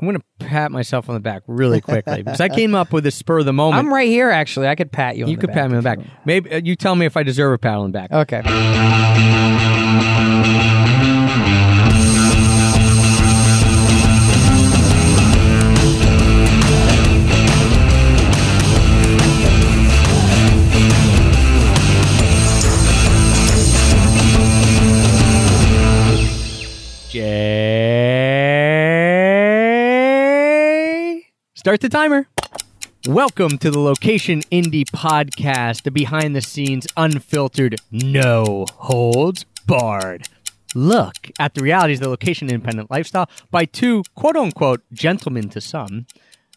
I'm going to pat myself on the back really quickly because I came up with a spur of the moment. I'm right here. Actually, I could pat you. on you could pat me on the back. Maybe uh, you tell me if I deserve a pat on the back. Okay. Start the timer. Welcome to the Location Indie Podcast, the behind the scenes, unfiltered, no holds barred look at the realities of the location independent lifestyle by two quote unquote gentlemen to some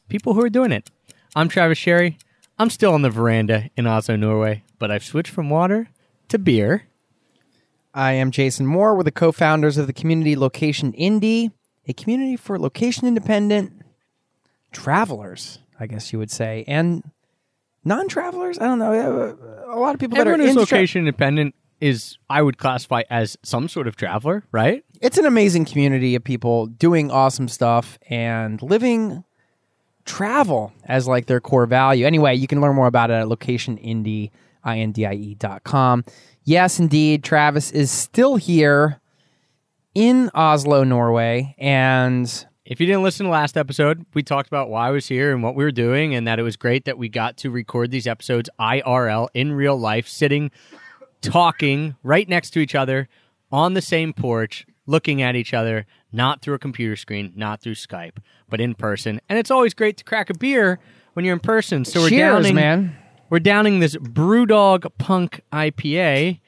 people who are doing it. I'm Travis Sherry. I'm still on the veranda in Oslo, Norway, but I've switched from water to beer. I am Jason Moore. We're the co-founders of the community Location Indie, a community for location independent travelers, I guess you would say, and non-travelers. I don't know. A lot of people that are who's tra- location independent is, I would classify as some sort of traveler, right? it's an amazing community of people doing awesome stuff and living travel as like their core value. Anyway, you can learn more about it at locationindie.com. Yes, indeed, Travis is still here in Oslo, Norway, and If you didn't listen to last episode, we talked about why I was here and what we were doing, and that it was great that we got to record these episodes IRL in real life, sitting, talking right next to each other on the same porch, looking at each other, not through a computer screen, not through Skype, but in person. And it's always great to crack a beer when you're in person. So we're cheers, downing, man. we're downing this Brewdog Punk IPA,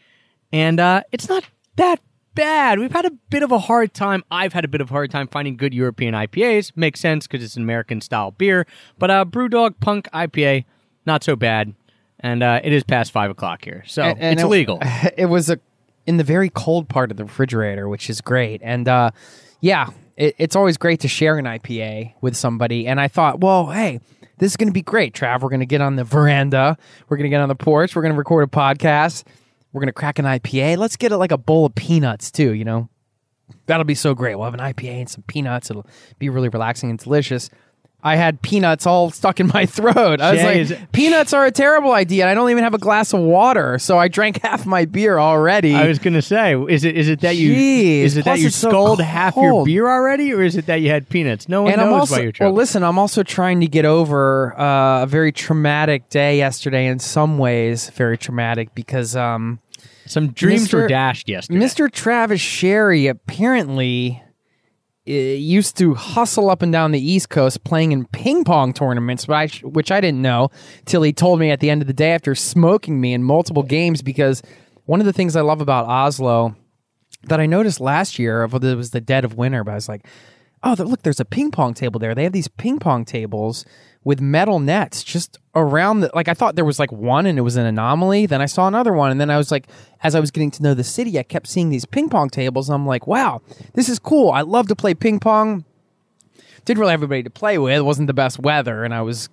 and uh, it's not that bad. We've had a bit of a hard time. I've had a bit of a hard time finding good European IPAs. Makes sense because it's an American style beer. But uh, Brewdog Punk IPA, not so bad. And uh, it is past five o'clock here, so And- and it's it- illegal. It was a in the very cold part of the refrigerator, which is great. And uh, yeah, it, it's always great to share an IPA with somebody. And I thought, well, hey, this is going to be great, Trav. We're going to get on the veranda. We're going to get on the porch. We're going to record a podcast. We're going to crack an IPA. Let's get it like a bowl of peanuts too. You know, that'll be so great. We'll have an IPA and some peanuts. It'll be really relaxing and delicious. I had peanuts all stuck in my throat. I was like, peanuts are a terrible idea. and I don't even have a glass of water, so I drank half my beer already. I was gonna say, is it is it that you Jeez, is it plus that you it's so half your beer already, or is it that you had peanuts? No one and I'm knows also why you're well. Listen, I'm also trying to get over uh, a very traumatic day yesterday. In some ways, very traumatic because um, Some dreams were dashed yesterday. Mr. Travis Sherry apparently uh, used to hustle up and down the East Coast playing in ping pong tournaments, but I, which I didn't know till he told me at the end of the day after smoking me in multiple games. Because one of the things I love about Oslo that I noticed last year, of it was the dead of winter, but I was like, oh, look, there's a ping pong table there. They have these ping pong tables with metal nets just around the like I thought there was like one and it was an anomaly. Then I saw another one, and then I was like, as I was getting to know the city, I kept seeing these ping pong tables. And I'm like, wow, this is cool. I love to play ping pong. Didn't really have anybody to play with. It wasn't the best weather, and I was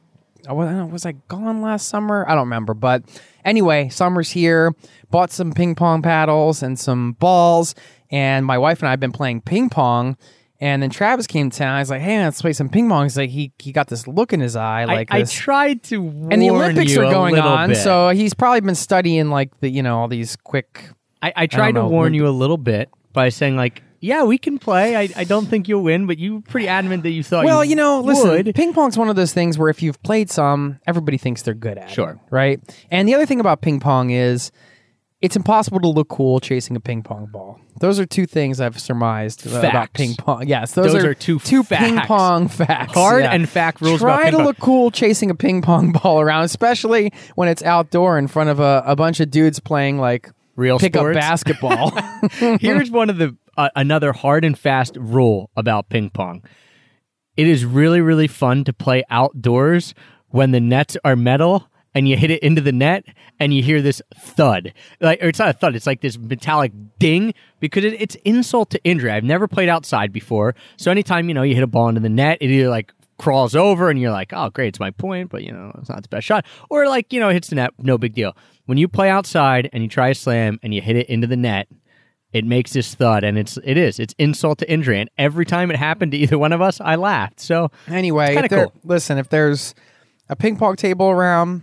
I was, I was I gone last summer? I don't remember. But anyway, summer's here. Bought some ping pong paddles and some balls. And my wife and I have been playing ping pong. And then Travis came to town. I was like, "Hey, let's play some ping pong." He's like, he he got this look in his eye, I, like I this. tried to warn and the Olympics you are a going little on, bit. so he's probably been studying like the you know all these quick. I, I tried to know, warn you a little bit by saying like, yeah, we can play. I, I don't think you'll win, but you were pretty adamant that you thought. Well, you, you know, listen, would. ping pong's one of those things where if you've played some, everybody thinks they're good at it. Sure. Right? And the other thing about ping pong is it's impossible to look cool chasing a ping pong ball. Those are two things I've surmised about ping pong. Yes, those, Those are two two ping pong facts. Hard yeah. and fact rules about Try to pong. look cool chasing a ping pong ball around, especially when it's outdoor in front of a, a bunch of dudes playing like Real pickup sports. basketball. Here's one of the uh, another hard and fast rule about ping pong. It is really really fun to play outdoors when the nets are metal and you hit it into the net and you hear this thud. Like or it's not a thud, it's like this metallic ding because it, it's insult to injury. I've never played outside before, so anytime you know you hit a ball into the net, it either like crawls over and you're like, oh great, it's my point, but you know it's not the best shot, or like you know it hits the net, no big deal. When you play outside and you try a slam and you hit it into the net, it makes this thud, and it's it is it's insult to injury. And every time it happened to either one of us, I laughed. So Anyway, cool. listen, if there's a ping pong table around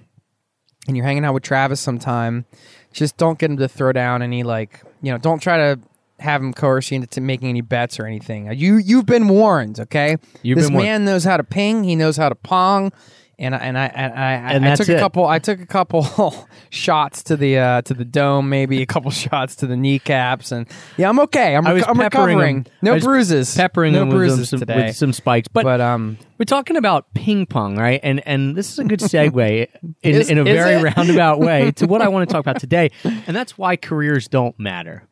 and you're hanging out with Travis sometime, just don't get him to throw down any like you know, don't try to have him coerce you into making any bets or anything. You you've been warned, okay? You've this been warned. man knows how to ping. He knows how to pong. And I, and I and I, And I that's took a it. couple I took a couple shots to the uh, to the dome maybe a couple shots to the kneecaps and yeah I'm okay I'm, I was I'm recovering him. no I bruises peppering no bruises with, some, with some spikes. But, but um we're talking about ping pong, right? And and this is a good segue in, Is- in a very roundabout way to what I want to talk about today, and that's why careers don't matter.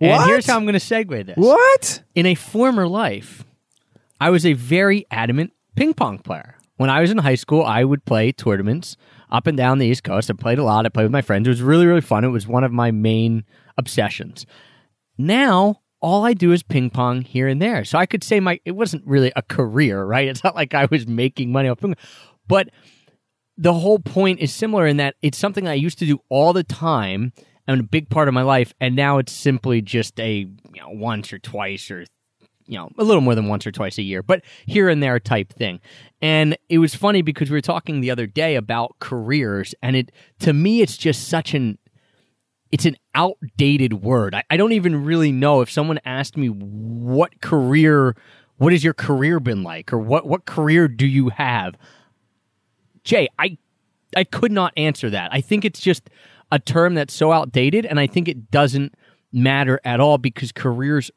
And What? here's how I'm going to segue this. what in a former life, I was a very adamant ping pong player. When I was in high school, I would play tournaments up and down the East Coast. I played a lot. I played with my friends. It was really, really fun. It was one of my main obsessions. Now, all I do is ping pong here and there. So I could say my it wasn't really a career, right? It's not like I was making money off ping pong. But the whole point is similar in that it's something I used to do all the time and a big part of my life, and now it's simply just a you know once or twice or you know a little more than once or twice a year, but here and there type thing. And it was funny because we were talking the other day about careers, and it to me it's just such an it's an outdated word. I, I don't even really know if someone asked me what career, what has your career been like, or what what career do you have? Jay, I I could not answer that. I think it's just a term that's so outdated and I think it doesn't matter at all because careers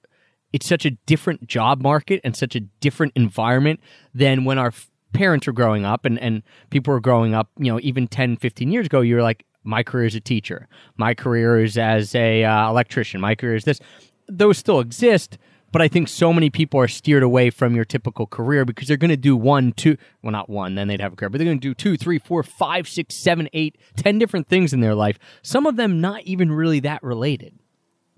it's such a different job market and such a different environment than when our f- parents were growing up and, and people were growing up, you know, even 10, 15 years ago, you were like, my career is a teacher. My career is as a uh, electrician. My career is this. Those still exist, but I think so many people are steered away from your typical career because they're going to do one, two, well, not one, then they'd have a career, but they're going to do two, three, four, five, six, seven, eight, ten different things in their life. Some of them not even really that related.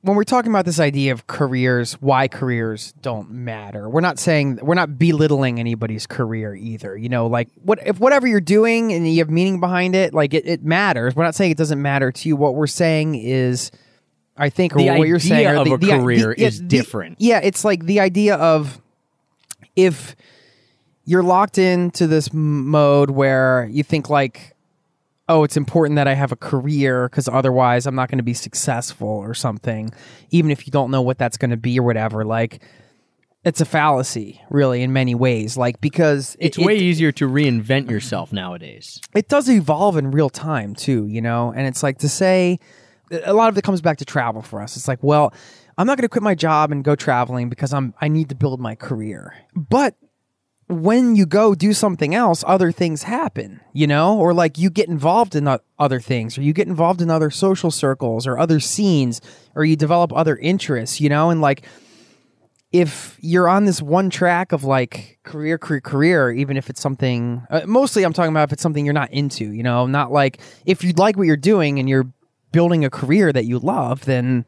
When we're talking about this idea of careers, why careers don't matter, we're not saying we're not belittling anybody's career either. You know, like what if whatever you're doing and you have meaning behind it, like it, it matters. We're not saying it doesn't matter to you. What we're saying is, I think, or The what you're saying, of the, a the- career the- is different. yeah, it's like the idea of if you're locked into this mode where you think like oh, it's important that I have a career because otherwise I'm not going to be successful or something, even if you don't know what that's going to be or whatever. Like, it's a fallacy, really, in many ways. Like, because It's way it, easier to reinvent yourself nowadays. it does evolve in real time, too, you know? And it's like to say, a lot of it comes back to travel for us. It's like, well, I'm not going to quit my job and go traveling because I'm I need to build my career. But when you go do something else, other things happen, you know, or like you get involved in other things, or you get involved in other social circles or other scenes, or you develop other interests, you know, and like if you're on this one track of like career, career, career, even if it's something, uh, mostly I'm talking about if it's something you're not into, you know, not like if you like what you're doing and you're building a career that you love, then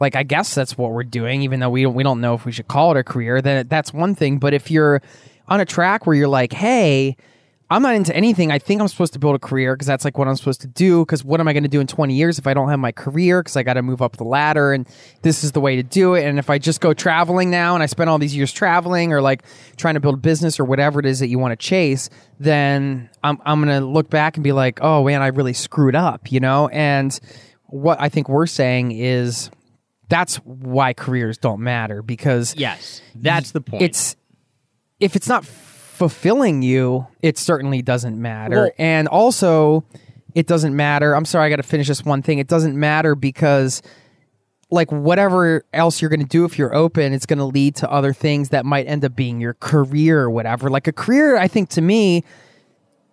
like I guess that's what we're doing, even though we don't we don't know if we should call it a career. Then that's one thing. But if you're on a track where you're like, hey, I'm not into anything. I think I'm supposed to build a career because that's like what I'm supposed to do. Because what am I going to do in 20 years if I don't have my career? Because I got to move up the ladder, and this is the way to do it. And if I just go traveling now and I spend all these years traveling or like trying to build a business or whatever it is that you want to chase, then I'm I'm going to look back and be like, oh man, I really screwed up, you know. And what I think we're saying is that's why careers don't matter because Yes, that's the point. it's if it's not fulfilling you, it certainly doesn't matter. Well- and also, it doesn't matter. I'm sorry, I got to finish this one thing. It doesn't matter because like whatever else you're going to do if you're open it's going to lead to other things that might end up being your career or whatever like a career i think to me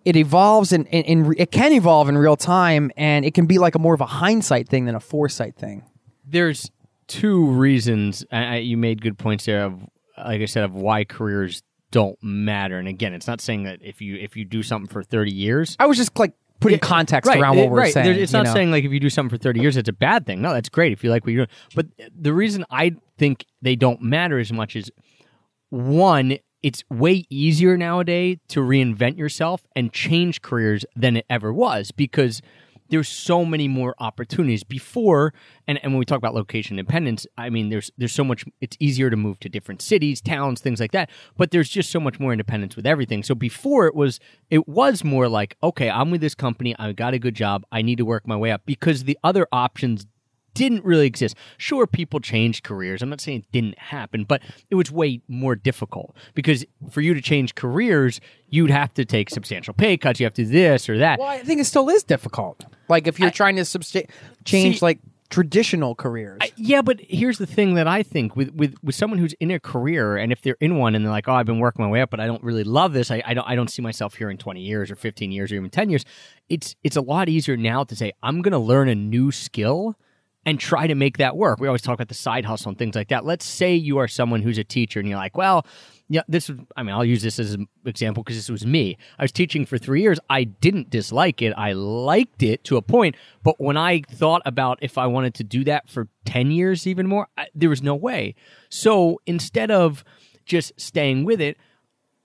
it evolves and it can evolve in real time and it can be like a more of a hindsight thing than a foresight thing there's two reasons I, I, you made good points there of like i said of why careers don't matter and again it's not saying that if you if you do something for 30 years i was just like putting context right, around it- what we're right. saying There's- it's not know? saying like if you do something for 30 years it's a bad thing no that's great if you like what you're doing but the reason i think they don't matter as much is one it's way easier nowadays to reinvent yourself and change careers than it ever was because there's so many more opportunities. Before and, and when we talk about location independence i mean there's there's so much it's easier to move to different cities towns things like that but there's just so much more independence with everything. So before it was it was more like okay i'm with this company i got a good job i need to work my way up because the other options didn't really exist. Sure, people changed careers. I'm not saying it didn't happen, but it was way more difficult because for you to change careers, you'd have to take substantial pay cuts. You have to do this or that. Well, I think it still is difficult. Like if you're I- trying to substa- change See- like traditional careers. I- yeah, but here's the thing that I think with, with, with someone who's in a career, and if they're in one and they're like, "Oh, I've been working my way up, but I don't really love this. I, I don't I don't see myself here in 20 years or 15 years or even 10 years." It's it's a lot easier now to say, "I'm going to learn a new skill." And try to make that work. We always talk about the side hustle and things like that. Let's say you are someone who's a teacher and you're like, well, yeah, this I mean, I'll use this as an example because this was me. I was teaching for three years. I didn't dislike it. I liked it to a point. But when I thought about if I wanted to do that for 10 years, even more, I, there was no way. So instead of just staying with it,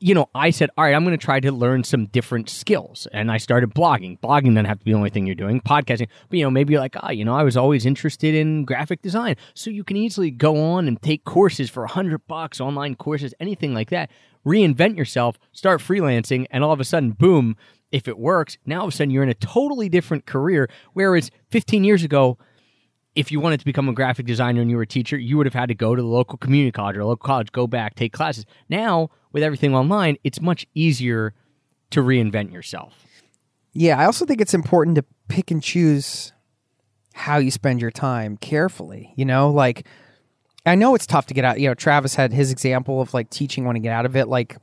you know, I said, all right, I'm going to try to learn some different skills. And I started blogging. Blogging doesn't have to be the only thing you're doing, podcasting. But, you know, maybe you're like, ah, you know, I was always interested in graphic design. So you can easily go on and take courses for a hundred bucks, online courses, anything like that. Reinvent yourself, start freelancing, and all of a sudden, boom, if it works, now all of a sudden you're in a totally different career. Whereas 15 years ago, if you wanted to become a graphic designer and you were a teacher, you would have had to go to the local community college or local college, go back, take classes. Now, with everything online, it's much easier to reinvent yourself. Yeah, I also think it's important to pick and choose how you spend your time carefully. You know, like I know it's tough to get out. You know, Travis had his example of like teaching when to get out of it. Like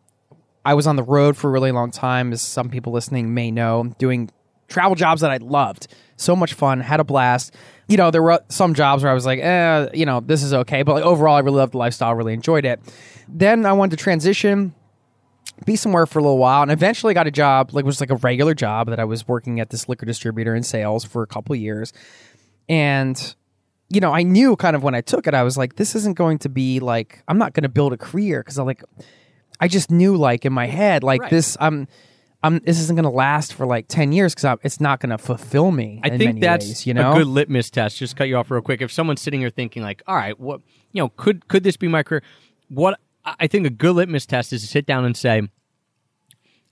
I was on the road for a really long time, as some people listening may know, doing travel jobs that I loved. So much fun, had a blast. You know, there were some jobs where I was like, eh, you know, this is okay. But like, overall, I really loved the lifestyle, really enjoyed it. Then I wanted to transition be somewhere for a little while and eventually got a job like it was like a regular job that I was working at this liquor distributor in sales for a couple years. And you know, I knew kind of when I took it, I was like, this isn't going to be like I'm not going to build a career because I like I just knew like in my head like Right. this I'm I'm this isn't going to last for like 10 years cuz it's not going to fulfill me I in think that's ways, you know. a good litmus test. Just cut you off real quick. If someone's sitting here thinking like, all right, what you know, could could this be my career? What I think a good litmus test is to sit down and say,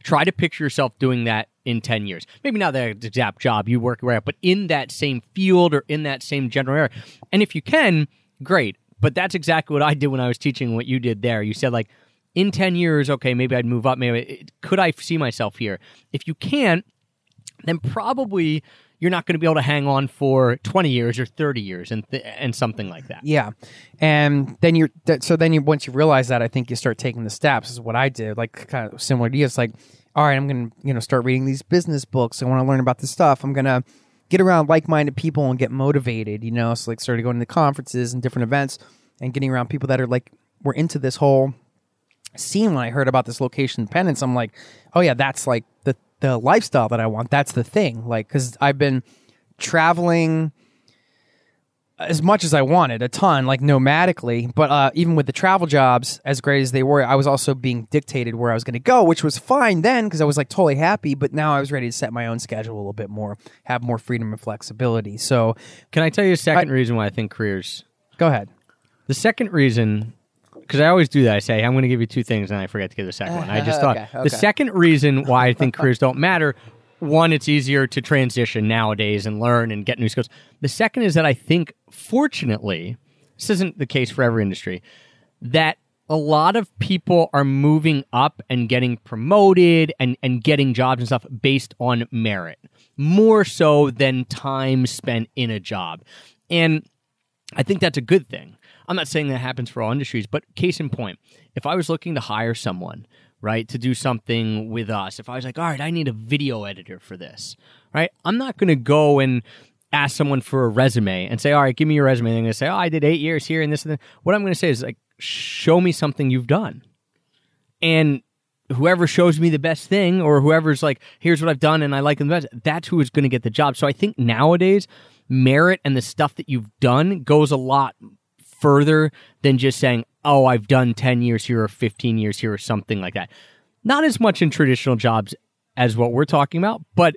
try to picture yourself doing that in 10 years. Maybe not that exact job you work right, but in that same field or in that same general area. And if you can, great. But that's exactly what I did when I was teaching what you did there. You said like in 10 years, okay, maybe I'd move up. Maybe could I see myself here? If you can't, then probably you're not going to be able to hang on for 20 years or 30 years and th- and something like that. Yeah, and then you're that, so then you once you realize that, I think you start taking the steps. Is what I did, like kind of similar to you. It's like, all right, I'm gonna you know start reading these business books. I want to learn about this stuff. I'm gonna get around like-minded people and get motivated. You know, so like started going to the conferences and different events and getting around people that are like we're into this whole scene. When I heard about this location independence, I'm like, oh yeah, that's like the the lifestyle that I want. That's the thing. Like, because I've been traveling as much as I wanted, a ton, like nomadically. But uh, even with the travel jobs, as great as they were, I was also being dictated where I was going to go, which was fine then because I was like totally happy. But now I was ready to set my own schedule a little bit more, have more freedom and flexibility. So Can I tell you a second reason why I think careers? go ahead. The second reason, because I always do that, I say I'm going to give you two things, and I forget to give the second uh, one. I just thought Okay, okay. the second reason why I think careers don't matter. One, it's easier to transition nowadays and learn and get new skills. The second is that I think, fortunately, this isn't the case for every industry, that a lot of people are moving up and getting promoted and, and getting jobs and stuff based on merit, more so than time spent in a job. And I think that's a good thing. I'm not saying that happens for all industries, but case in point, if I was looking to hire someone, right, to do something with us, if I was like, all right, I need a video editor for this, right, I'm not going to go and ask someone for a resume and say, all right, give me your resume. And they're going to say, oh, I did eight years here and this and that. What I'm going to say is like, show me something you've done. And whoever shows me the best thing or whoever's like, here's what I've done and I like the best, that's who is going to get the job. So I think nowadays, merit and the stuff that you've done goes a lot further than just saying, oh, I've done 10 years here or 15 years here or something like that. Not as much in traditional jobs as what we're talking about, but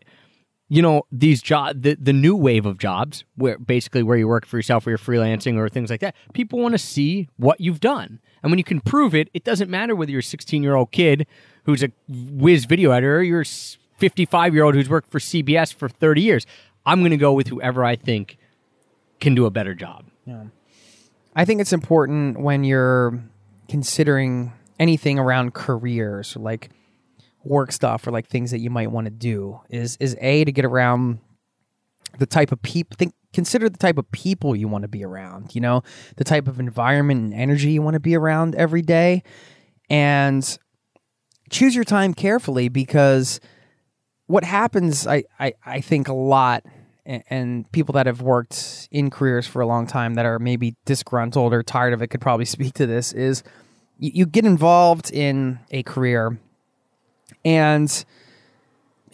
you know these job the, the new wave of jobs where basically where you work for yourself or you're freelancing or things like that people want to see what you've done. And when you can prove it it doesn't matter whether you're a 16 year old kid who's a whiz video editor or you're a 55 year old who's worked for cbs for 30 years. I'm going to go with whoever i think can do a better job I think it's important when you're considering anything around careers, like work stuff or like things that you might want to do, is is a to get around the type of people. Think consider the type of people you want to be around. You know, the type of environment and energy you want to be around every day, and choose your time carefully because what happens, I I, I think a lot and, people that have worked in careers for a long time that are maybe disgruntled or tired of it could probably speak to this is you get involved in a career and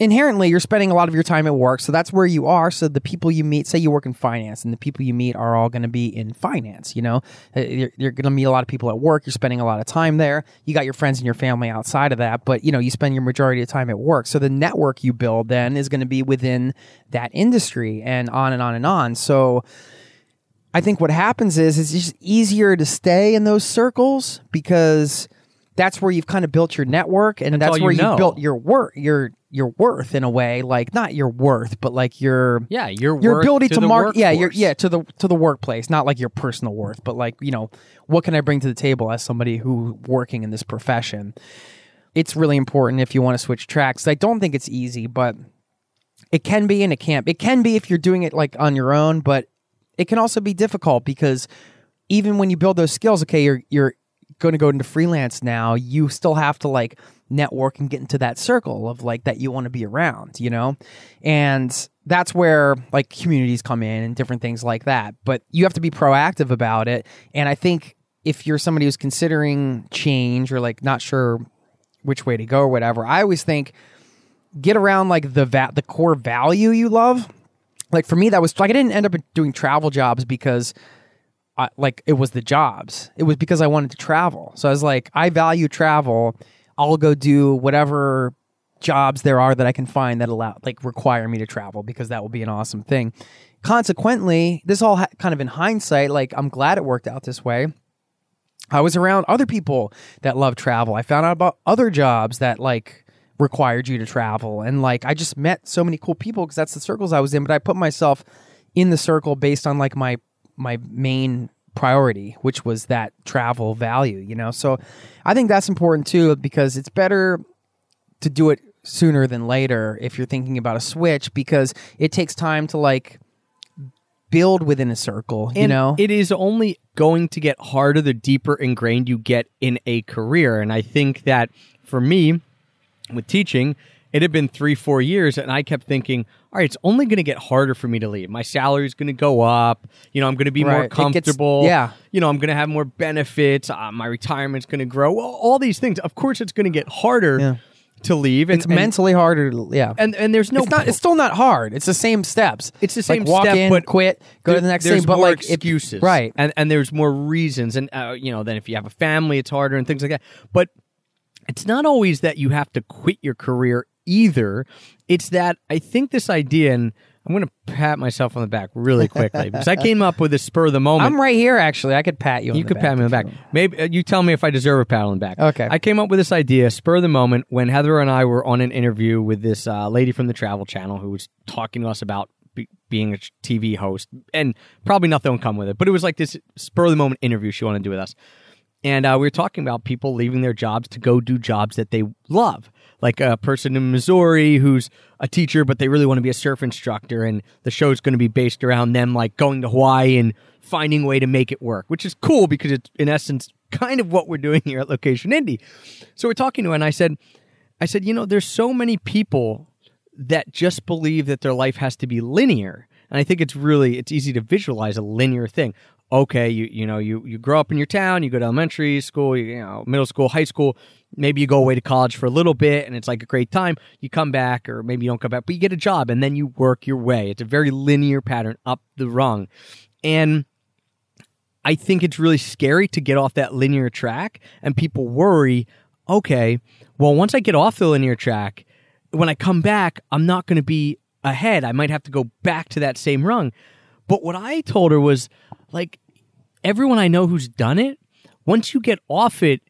inherently you're spending a lot of your time at work so that's where you are. So the people you meet say you work in finance and the people you meet are all going to be in finance you know? Uh, you're, you're going to meet a lot of people at work you're spending a lot of time there. You got your friends and your family outside of that but you know you spend your majority of time at work. So the network you build then is going to be within that industry and on and on and on. So I think what happens is it's just easier to stay in those circles because that's where you've kind of built your network and That's that's, all you where you've built your work your your worth in a way like not your worth but like your yeah your your worth ability to, to, market yeah your yeah to the to the workplace not like your personal worth but like you know what can i bring to the table as somebody who working in this profession? It's really important if you want to switch tracks. I don't think it's easy but it can be and it can't it can be if you're doing it like on your own but it can also be difficult because even when you build those skills okay you're you're going to go into freelance now you still have to like network and get into that circle of like that you want to be around you know? And that's where like communities come in and different things like that. But you have to be proactive about it. And i think if you're somebody who's considering change or like not sure which way to go or whatever i always think get around like the va- the core value you love. Like for me that was like i didn't end up doing travel jobs because I, like it was the jobs. It was because i wanted to travel. So i was like i value travel i'll go do whatever jobs there are that i can find that allow like require me to travel because that will be an awesome thing consequently this all ha- kind of in hindsight like i'm glad it worked out this way I was around other people that love travel. I found out about other jobs that like required you to travel. And like I just met so many cool people because that's the circles I was in, but I put myself in the circle based on like my my main priority, which was that travel value, you know. So I think that's important too because it's better to do it sooner than later if you're thinking about a switch because it takes time to like build within a circle, you know. it is only going to get harder the deeper ingrained you get in a career. And I think that for me, with teaching, it had been three, four years, and I kept thinking, all right, it's only going to get harder for me to leave. My salary's going to go up. You know, I'm going to be Right. more It gets- comfortable. yeah. You know, I'm going to have more benefits. Uh, my retirement's going to grow. All, all these things. Of course, it's going to get harder Yeah. to leave. And, it's mentally harder to yeah. And, and there's no it's not. It's still not hard. It's the same steps. It's the Like, same walk step, in, but quit, go to the next thing. But more like if- excuses, right? And and there's more reasons, and uh, you know, then if you have a family, it's harder and things like that. But it's not always that you have to quit your career either. It's that I think this idea, and I'm going to pat myself on the back really quickly because I came up with this spur of the moment. I'm right here. Actually, I could pat you. On You could pat me on the back. Maybe uh, you tell me if I deserve a pat on the back. Okay. I came up with this idea, spur of the moment, when Heather and I were on an interview with this uh, lady from the Travel Channel who was talking to us about be- being a TV host, and probably nothing will come with it. But it was like this spur of the moment interview she wanted to do with us, and uh, we were talking about people leaving their jobs to go do jobs that they love. Like a person in Missouri who's a teacher, but they really want to be a surf instructor, and the show is going to be based around them like going to Hawaii and finding a way to make it work, which is cool because it's in essence kind of what we're doing here at Location Indie. So we're talking to her, and I said, I said, you know, there's so many people that just believe that their life has to be linear. And I think it's really it's easy to visualize a linear thing. Okay, you you know, you you grow up in your town, you go to elementary school, you, you know, middle school, high school, maybe you go away to college for a little bit and it's like a great time. You come back or maybe you don't come back, but you get a job and then you work your way. It's a very linear pattern up the rung. And I think it's really scary to get off that linear track and people worry, okay, well, once I get off the linear track, when I come back, I'm not going to be ahead, I might have to go back to that same rung. But what I told her was like everyone I know who's done it, once you get off it,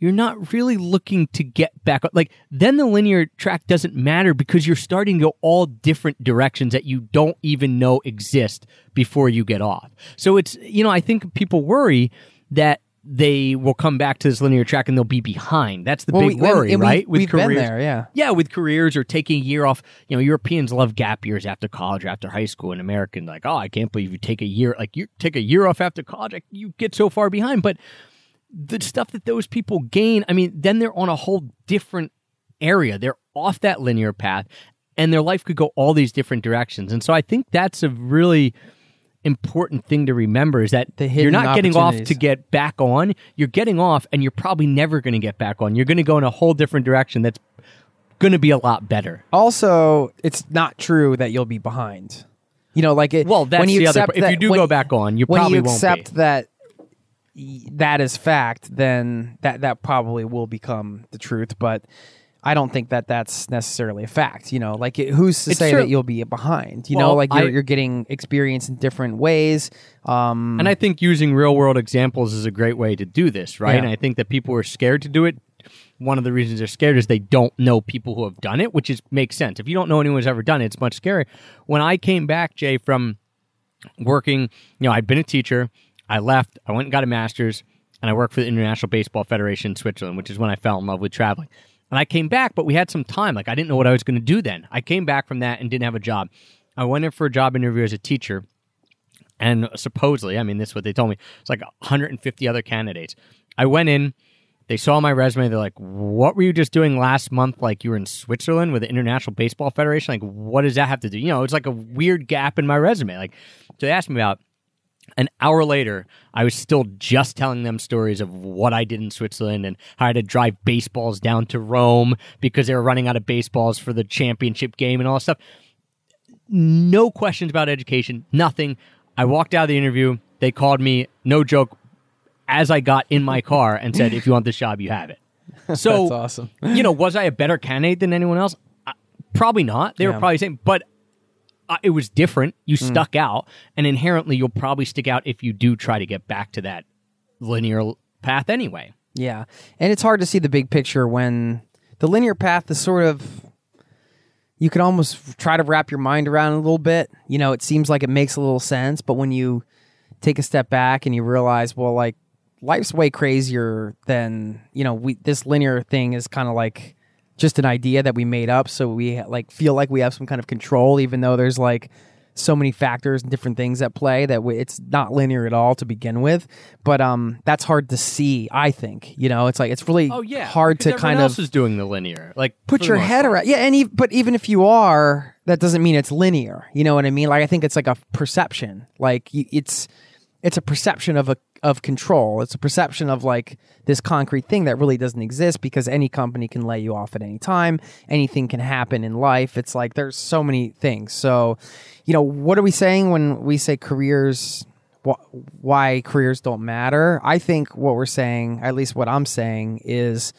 you're not really looking to get back. Like then the linear track doesn't matter because you're starting to go all different directions that you don't even know exist before you get off. So it's, you know, I think people worry that they will come back to this linear track and they'll be behind. That's the Well, big we- worry, and we- right? we've been there, yeah. Yeah, with careers or taking a year off. You know, Europeans love gap years after college or after high school. And American, like, oh, I can't believe you take a year, like you take a year off after college, like, you get so far behind. But the stuff that those people gain, I mean, then they're on a whole different area. They're off that linear path, and their life could go all these different directions. And so I think that's a really important thing to remember is that The you're not getting off to get back on. You're getting off, and you're probably never going to get back on. You're going to go in a whole different direction that's going to be a lot better. Also, it's not true that you'll be behind. You know, like it. Well, that's when you the other part. If you do go back on, you when probably you won't accept be. that that is fact, then that that probably will become the truth. But I don't think that that's necessarily a fact. You know, like it, who's to It's say true. that you'll be behind? You Well, know, like you're, I- you're getting experience in different ways. Um, And I think using real world examples is a great way to do this, right? Yeah. And I think that people are scared to do it. One of the reasons they're scared is they don't know people who have done it, which is makes sense. If you don't know anyone who's ever done it, it's much scarier. When I came back, Jay, from working, you know, I'd been a teacher. I left. I went and got a master's, and I worked for the International Baseball Federation in Switzerland, which is when I fell in love with traveling. And I came back, but we had some time. Like I didn't know what I was going to do then. I came back from that and didn't have a job. I went in for a job interview as a teacher, and supposedly, I mean, this is what they told me. It's like 150 other candidates. I went in. They saw my resume. They're like, "What were you just doing last month? Like you were in Switzerland with the International Baseball Federation? Like, what does that have to do? You know, it's like a weird gap in my resume. Like, so they asked me about. An hour later, I was still just telling them stories of what I did in Switzerland and how I had to drive baseballs down to Rome because they were running out of baseballs for the championship game and all this stuff no questions about education, nothing. I walked out of the interview. They called me, no joke, as I got in my car and said, if you want this job, you have it. So, That's awesome. you know, was I a better candidate than anyone else? Probably not. They were probably saying, but uh, it was different. You Hmm. stuck out, and inherently, you'll probably stick out if you do try to get back to that linear path anyway. Yeah. And it's hard to see the big picture when the linear path is sort of you can almost try to wrap your mind around a little bit. You know, it seems like it makes a little sense, but when you take a step back and you realize, well, like life's way crazier than, you know, we this linear thing is kind of like just an idea that we made up so we like feel like we have some kind of control even though there's like so many factors and different things at play that we, it's not linear at all to begin with. But um that's hard to see i think you know? It's like it's really Oh yeah, hard to kind everyone of else is doing the linear. Like put your head around yeah and ev- but even if you are that doesn't mean it's linear you know what i mean? Like i think it's like a perception like it's it's a perception of a of control. It's a perception of like this concrete thing that really doesn't exist because any company can lay you off at any time. Anything can happen in life. It's like there's so many things. So you know what are we saying when we say careers wh- why careers don't matter? I think what we're saying at least what i'm saying is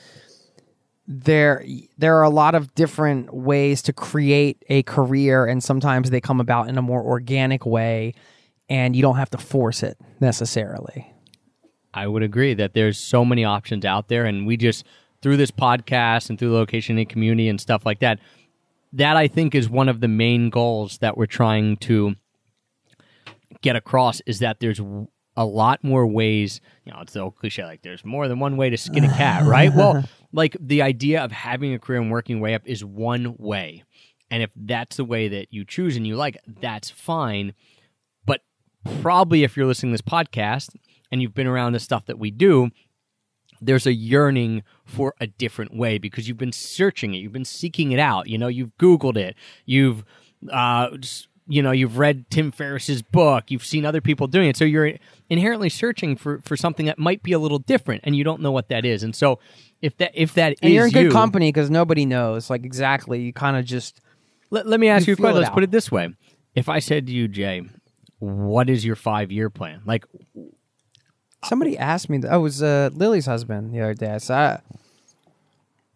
there there are a lot of different ways to create a career and sometimes they come about in a more organic way and you don't have to force it necessarily I would agree that there's so many options out there, and we just through this podcast and through the Location Indie community and stuff like that. That I think is one of the main goals that we're trying to get across is that there's a lot more ways. You know, it's the old cliche like there's more than one way to skin a cat, right? Well, like the idea of having a career and working way up is one way, and if that's the way that you choose and you like, that's fine. But probably if you're listening to this podcast and you've been around the stuff that we do, there's a yearning for a different way because you've been searching it, you've been seeking it out. You know, you've Googled it, you've, uh, you know, you've read Tim Ferriss's book, you've seen other people doing it. So you're inherently searching for for something that might be a little different, and you don't know what that is. And so, if that if that and is you're in good you- company because nobody knows like exactly you kind of just Let, let me ask You you, a question. Let's put it this way: If I said to you, Jay, what is your five year plan? Like, somebody asked me that oh, it was uh, lily's husband the other day I said,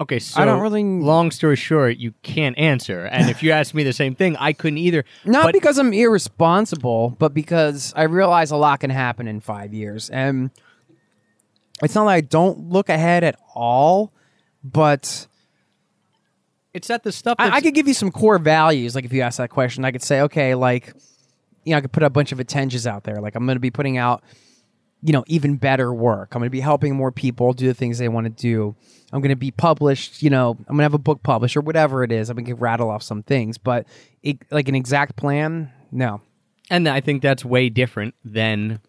Okay, so I don't really- Long story short, you can't answer. And if you asked me the same thing, I couldn't either. Not but because I'm irresponsible, but because I realize a lot can happen in five years. And it's not like I don't look ahead at all, but it's that the stuff. I, I could give you some core values. Like if you ask that question, I could say, okay, like, you know, I could put a bunch of attentions out there. Like I'm going to be putting out, you know, even better work. I'm going to be helping more people do the things they want to do. I'm going to be published, you know, I'm going to have a book published or whatever it is. I'm going to rattle off some things, but it, like an exact plan, no. and I think that's way different than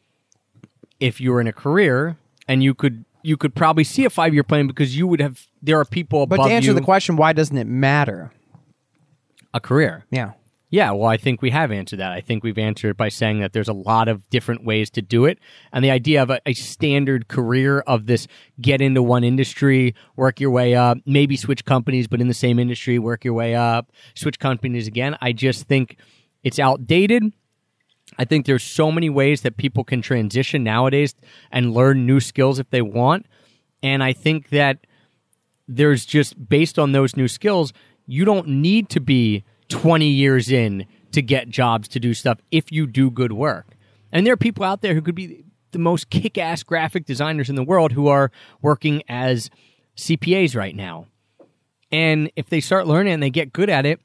if you were in a career and you could you could probably see a five year plan because you would have there are people above But to answer you the question, why doesn't it matter? a career. Yeah. Yeah, well, I think we have answered that. I think we've answered it by saying that there's a lot of different ways to do it. And the idea of a, a standard career of this get into one industry, work your way up, maybe switch companies, but in the same industry, work your way up, switch companies again. I just think it's outdated. I think there's so many ways that people can transition nowadays and learn new skills if they want. And I think that there's just based on those new skills, you don't need to be 20 years in to get jobs to do stuff if you do good work. And there are people out there who could be the most kick ass graphic designers in the world who are working as CPAs right now. And if they start learning and they get good at it,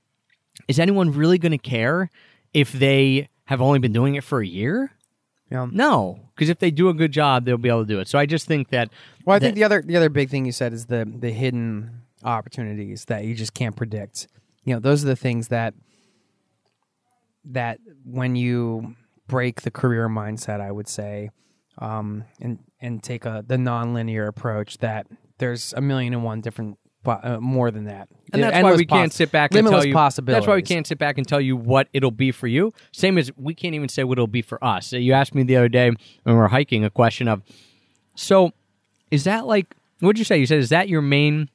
is anyone really going to care if they have only been doing it for a year? Yeah. No, because if they do a good job, they'll be able to do it. So I just think that Well, I think the other the other big thing you said is the the hidden opportunities that you just can't predict. You know, those are the things that that when you break the career mindset, I would say, um, and and take a the nonlinear approach that there's a million and one different uh, more than that, and that's why Endless we can't sit back and tell you. That's why we can't sit back and tell you what it'll be for you. Same as we can't even say what it'll be for us. You asked me the other day when we were hiking a question of, so is that like what'd you say? You said is that your main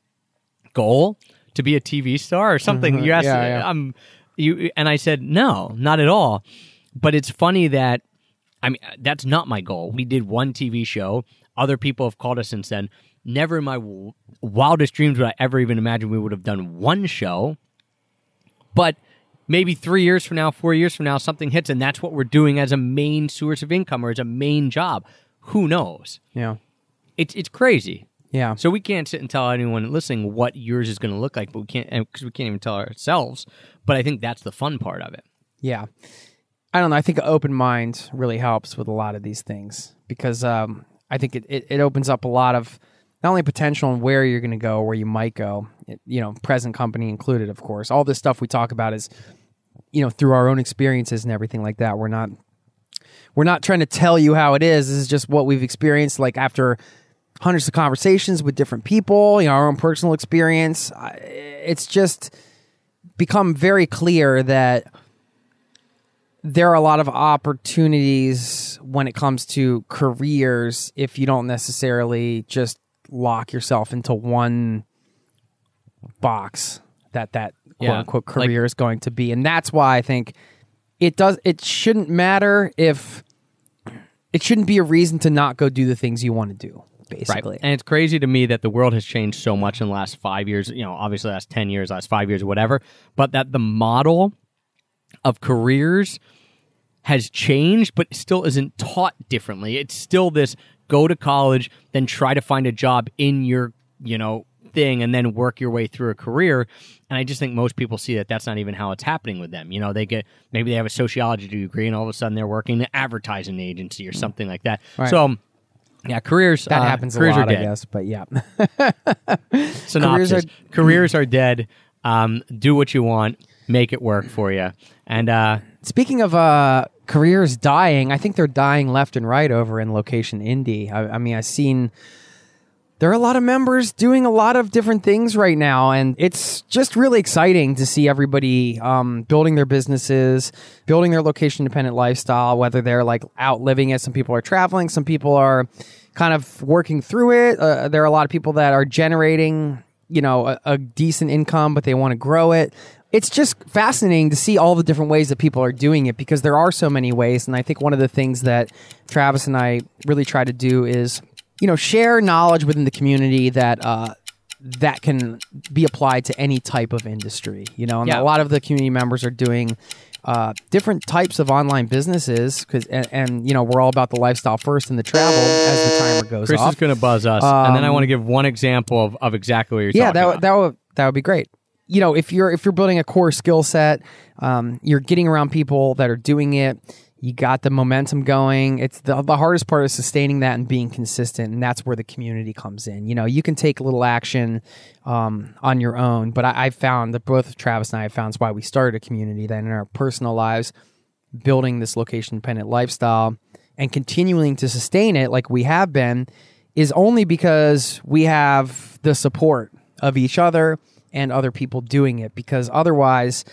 goal to be a TV star or something? You asked. Mm-hmm. Yeah, yeah. Um, you and I said no, not at all. But it's funny that I mean that's not my goal. We did one TV show. Other people have called us since then. Never in my w- wildest dreams would I ever even imagine we would have done one show. But maybe three years from now, four years from now, something hits, and that's what we're doing as a main source of income or as a main job. Who knows? Yeah, It's it's crazy. Yeah. So we can't sit and tell anyone listening what yours is going to look like, but we can't because we can't even tell ourselves. But I think that's the fun part of it. Yeah. I don't know. I think an open mind really helps with a lot of these things because um, I think it, it, it opens up a lot of not only potential and where you're going to go, where you might go, it, you know, present company included, of course. All this stuff we talk about is, you know, through our own experiences and everything like that. We're not we're not trying to tell you how it is. This is just what we've experienced like after hundreds of conversations with different people, you know, our own personal experience. It's just become very clear that there are a lot of opportunities when it comes to careers if you don't necessarily just lock yourself into one box that that quote Yeah, unquote like- career is going to be and that's why i think it does it shouldn't matter if it shouldn't be a reason to not go do the things you want to do basically And it's crazy to me that the world has changed so much in the last five years, you know, obviously last 10 years, last five years, whatever, but that the model of careers has changed, but still isn't taught differently. It's still this go to college, then try to find a job in your, you know, thing and then work your way through a career. And I just think most people see that that's not even how it's happening with them. You know, they get maybe they have a sociology degree and all of a sudden they're working in an advertising agency or mm. something like that. Right. So, um, yeah, careers that uh, happens a careers lot are i guess but yeah. Synopsis: Careers careers are- are, dead. Um, do what you want, make it work for you, and uh, Speaking of uh, careers dying, I think they're dying left and right over in location indie. I, I mean, I've seen there are a lot of members doing a lot of different things right now, and it's just really exciting to see everybody um, building their businesses, building their location independent lifestyle. Whether they're like out living it, some people are traveling, some people are kind of working through it. Uh, there are a lot of people that are generating, you know, a, a decent income, but they want to grow it it's just fascinating to see all the different ways that people are doing it because there are so many ways. And I think one of the things that Travis and I really try to do is, you know, share knowledge within the community that uh, that can be applied to any type of industry. You know, and Yeah. a lot of the community members are doing uh, different types of online businesses because, and, and you know, we're all about the lifestyle first and the travel as the timer goes off, Chris off. is going to buzz us, and then I Um, want to give one example of, of exactly what you're yeah, talking that about. would that would that would be great. You know, if you're if you're building a core skill set, um, you're getting around people that are doing it. You got the momentum going. It's the the hardest part is sustaining that and being consistent, and that's where the community comes in. You know, you can take a little action um, on your own, but I, I found that both Travis and I have found why we started a community. That in our personal lives, building this location dependent lifestyle and continuing to sustain it like we have been is only because we have the support of each other and other people doing it because otherwise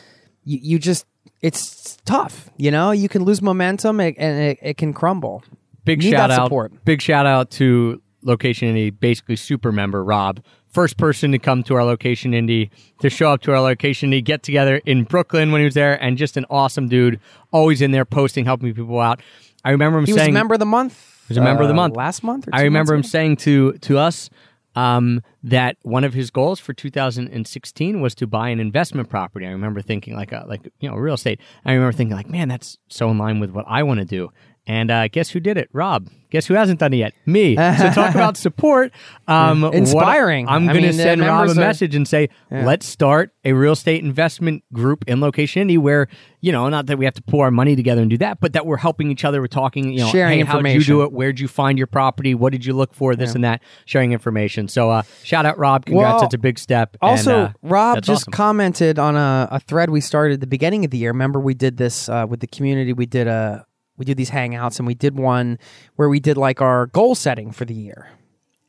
you, you just it's tough you know you can lose momentum and it, it can crumble big Need shout out support. big shout out to location indie basically super member rob first person to come to our location indie to show up to our location indie get together in brooklyn when he was there and just an awesome dude always in there posting helping people out i remember him he was saying a member of the month He was a member of the uh, month. last month or I remember him ago? saying to to us um, that one of his goals for 2016 was to buy an investment property. I remember thinking like a, like you know real estate. I remember thinking like, man, that's so in line with what I want to do. And uh, guess who did it? Rob. Guess who hasn't done it yet? Me. So talk about support. Um, what- Inspiring. I'm going to send Rob a are- message and say, let's start a real estate investment group in Location Indie where, you know, not that we have to pull our money together and do that, but that we're helping each other. We're talking, you know, Sharing hey, how'd you do it? Where'd you find your property? What did you look for? This and that, sharing information. So, uh, shout out Rob. Congrats. Well, That's a big step. And, Also, uh, Rob just awesome. commented on a, a thread we started at the beginning of the year. Remember, we did this uh, with the community. We did a we did these hangouts, and we did one where we did like our goal setting for the year,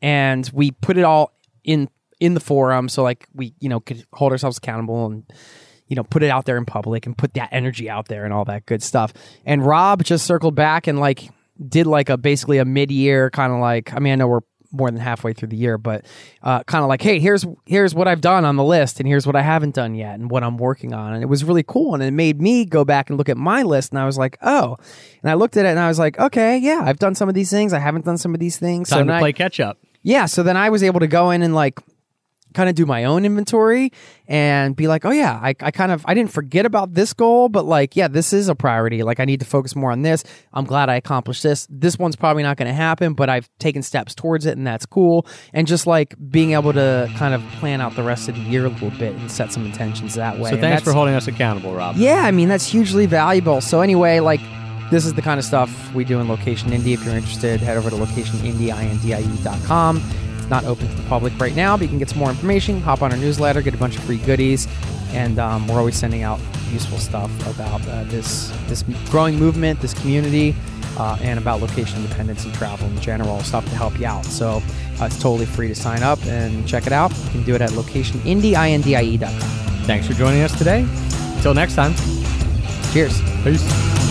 and we put it all in in the forum, so like we you know could hold ourselves accountable and you know put it out there in public and put that energy out there and all that good stuff. And Rob just circled back and like did like a basically a mid year kind of like I mean I know we're more than halfway through the year, but uh, kind of like, hey, here's here's what I've done on the list, and here's what I haven't done yet, and what I'm working on, and it was really cool, and it made me go back and look at my list, and I was like, oh, and I looked at it, and I was like, okay, yeah, I've done some of these things, I haven't done some of these things, so time then to I- play catch up. yeah, so then I was able to go in and like kind of do my own inventory and be like, oh yeah, I, I kind of I didn't forget about this goal, but like, yeah, this is a priority. Like I need to focus more on this. I'm glad I accomplished this. This one's probably not going to happen, but I've taken steps towards it and that's cool. And just like being able to kind of plan out the rest of the year a little bit and set some intentions that way. So thanks for holding us accountable, Rob. yeah, I mean that's hugely valuable. So anyway, like this is the kind of stuff we do in Location Indie. If you're interested, head over to locationindie.com. Not open to the public right now, but you can get some more information. Hop on our newsletter, get a bunch of free goodies, and um, we're always sending out useful stuff about uh, this this growing movement, this community, uh, and about location independence and travel in general, stuff to help you out. So uh, it's totally free to sign up and check it out. You can do it at locationindie.com. Thanks for joining us today. Until next time. Cheers. Peace.